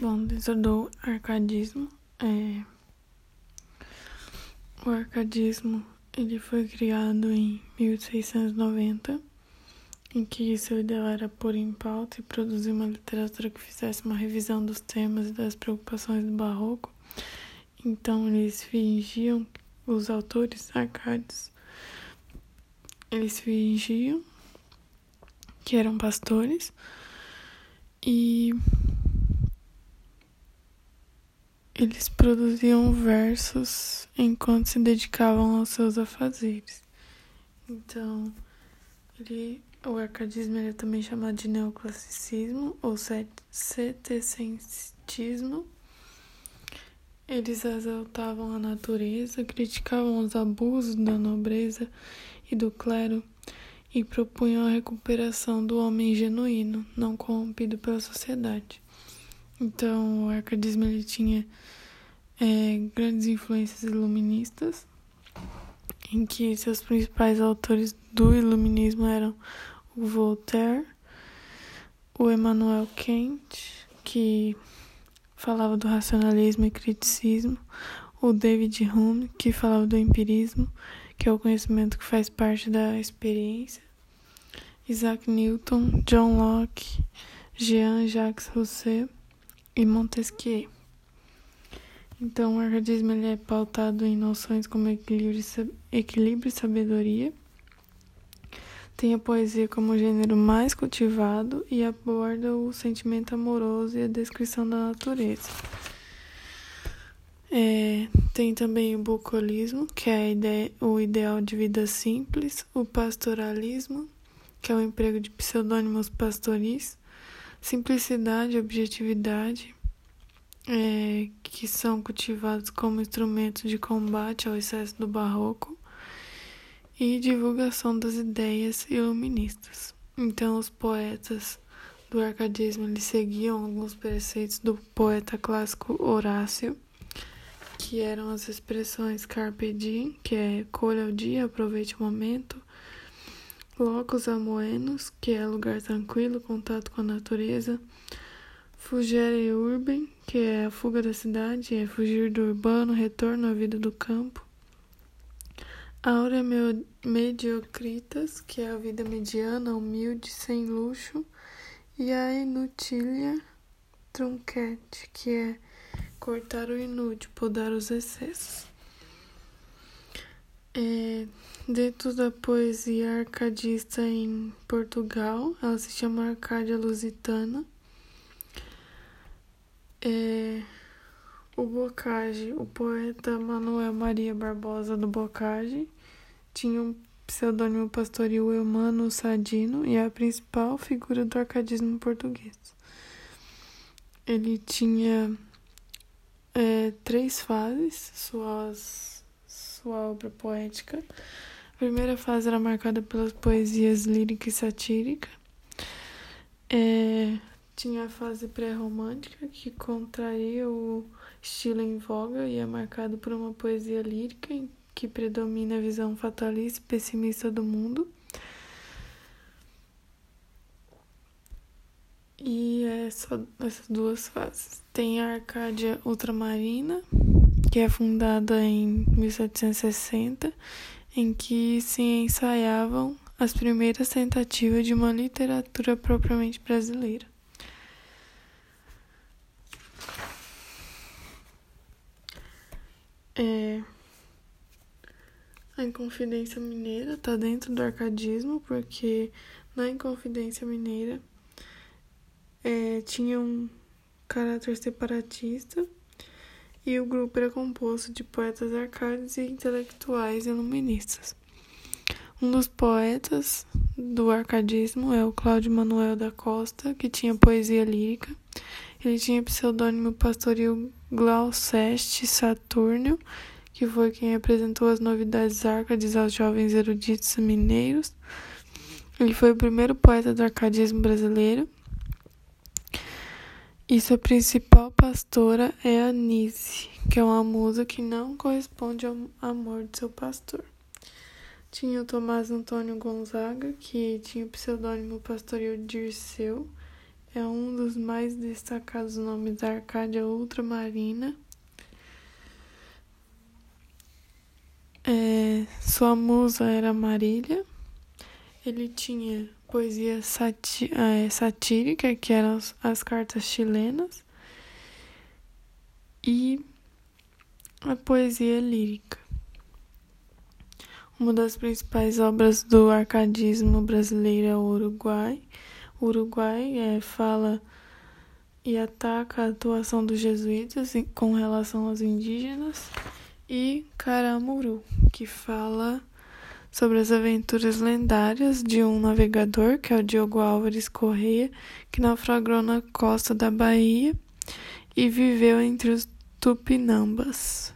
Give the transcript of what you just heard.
Bom, dentro do arcadismo, é... o arcadismo ele foi criado em 1690, em que seu ideal era pôr em pauta e produzir uma literatura que fizesse uma revisão dos temas e das preocupações do barroco. Então eles fingiam, os autores arcades, eles fingiam que eram pastores e eles produziam versos enquanto se dedicavam aos seus afazeres. Então, ele, o arcadismo é também chamado de neoclassicismo ou setecentismo. Eles exaltavam a natureza, criticavam os abusos da nobreza e do clero e propunham a recuperação do homem genuíno, não corrompido pela sociedade. Então, o arcadismo ele tinha é, grandes influências iluministas, em que seus principais autores do iluminismo eram o Voltaire, o Emmanuel Kant, que falava do racionalismo e criticismo, o David Hume, que falava do empirismo, que é o conhecimento que faz parte da experiência, Isaac Newton, John Locke, Jean-Jacques Rousseau, e Montesquieu. Então, o arcadismo ele é pautado em noções como equilíbrio, e sabedoria. Tem a poesia como gênero mais cultivado e aborda o sentimento amoroso e a descrição da natureza. É, tem também o bucolismo, que é ideia, o ideal de vida simples, o pastoralismo, que é o emprego de pseudônimos pastoris, simplicidade objetividade, é, que são cultivados como instrumentos de combate ao excesso do barroco e divulgação das ideias iluministas. Então, os poetas do arcadismo eles seguiam alguns preceitos do poeta clássico Horácio, que eram as expressões carpe diem, que é colha o dia, aproveite o momento, Locus amoenos, que é lugar tranquilo, contato com a natureza. Fugere urbem, que é a fuga da cidade, é fugir do urbano, retorno à vida do campo. Aura mediocritas, que é a vida mediana, humilde, sem luxo. E a inutilia trunquete, que é cortar o inútil, podar os excessos. É, dentro da poesia arcadista em Portugal, ela se chama Arcádia Lusitana. É, o Bocage, o poeta Manuel Maria Barbosa do Bocage, tinha um pseudônimo pastoril Eumano Sadino e é a principal figura do arcadismo português. Ele tinha é, três fases, suas sua obra poética. A primeira fase era marcada pelas poesias lírica e satírica. É, tinha a fase pré-romântica, que contraía o estilo em voga e é marcado por uma poesia lírica que predomina a visão fatalista e pessimista do mundo. E é só essas duas fases. Tem a Arcádia Ultramarina, que é fundada em 1760, em que se ensaiavam as primeiras tentativas de uma literatura propriamente brasileira. É, a Inconfidência Mineira está dentro do arcadismo, porque na Inconfidência Mineira é, tinha um caráter separatista e o grupo era composto de poetas arcades e intelectuais iluministas. Um dos poetas do arcadismo é o Cláudio Manuel da Costa, que tinha poesia lírica. Ele tinha pseudônimo pastoril Glauceste Saturnio, que foi quem apresentou as novidades arcades aos jovens eruditos mineiros. Ele foi o primeiro poeta do arcadismo brasileiro e sua principal pastora é Anise, que é uma musa que não corresponde ao amor de seu pastor. Tinha o Tomás Antônio Gonzaga, que tinha o pseudônimo pastoril Dirceu, é um dos mais destacados nomes da Arcádia ultramarina. É, sua musa era Marília. Ele tinha poesia sati é, satírica, que eram as, as cartas chilenas, e a poesia lírica. Uma das principais obras do arcadismo brasileiro é o Uruguai. O Uruguai é, fala e ataca a atuação dos jesuítas com relação aos indígenas. E Caramuru, que fala sobre as aventuras lendárias de um navegador, que é o Diogo Álvares Correia, que naufragou na costa da Bahia e viveu entre os Tupinambas.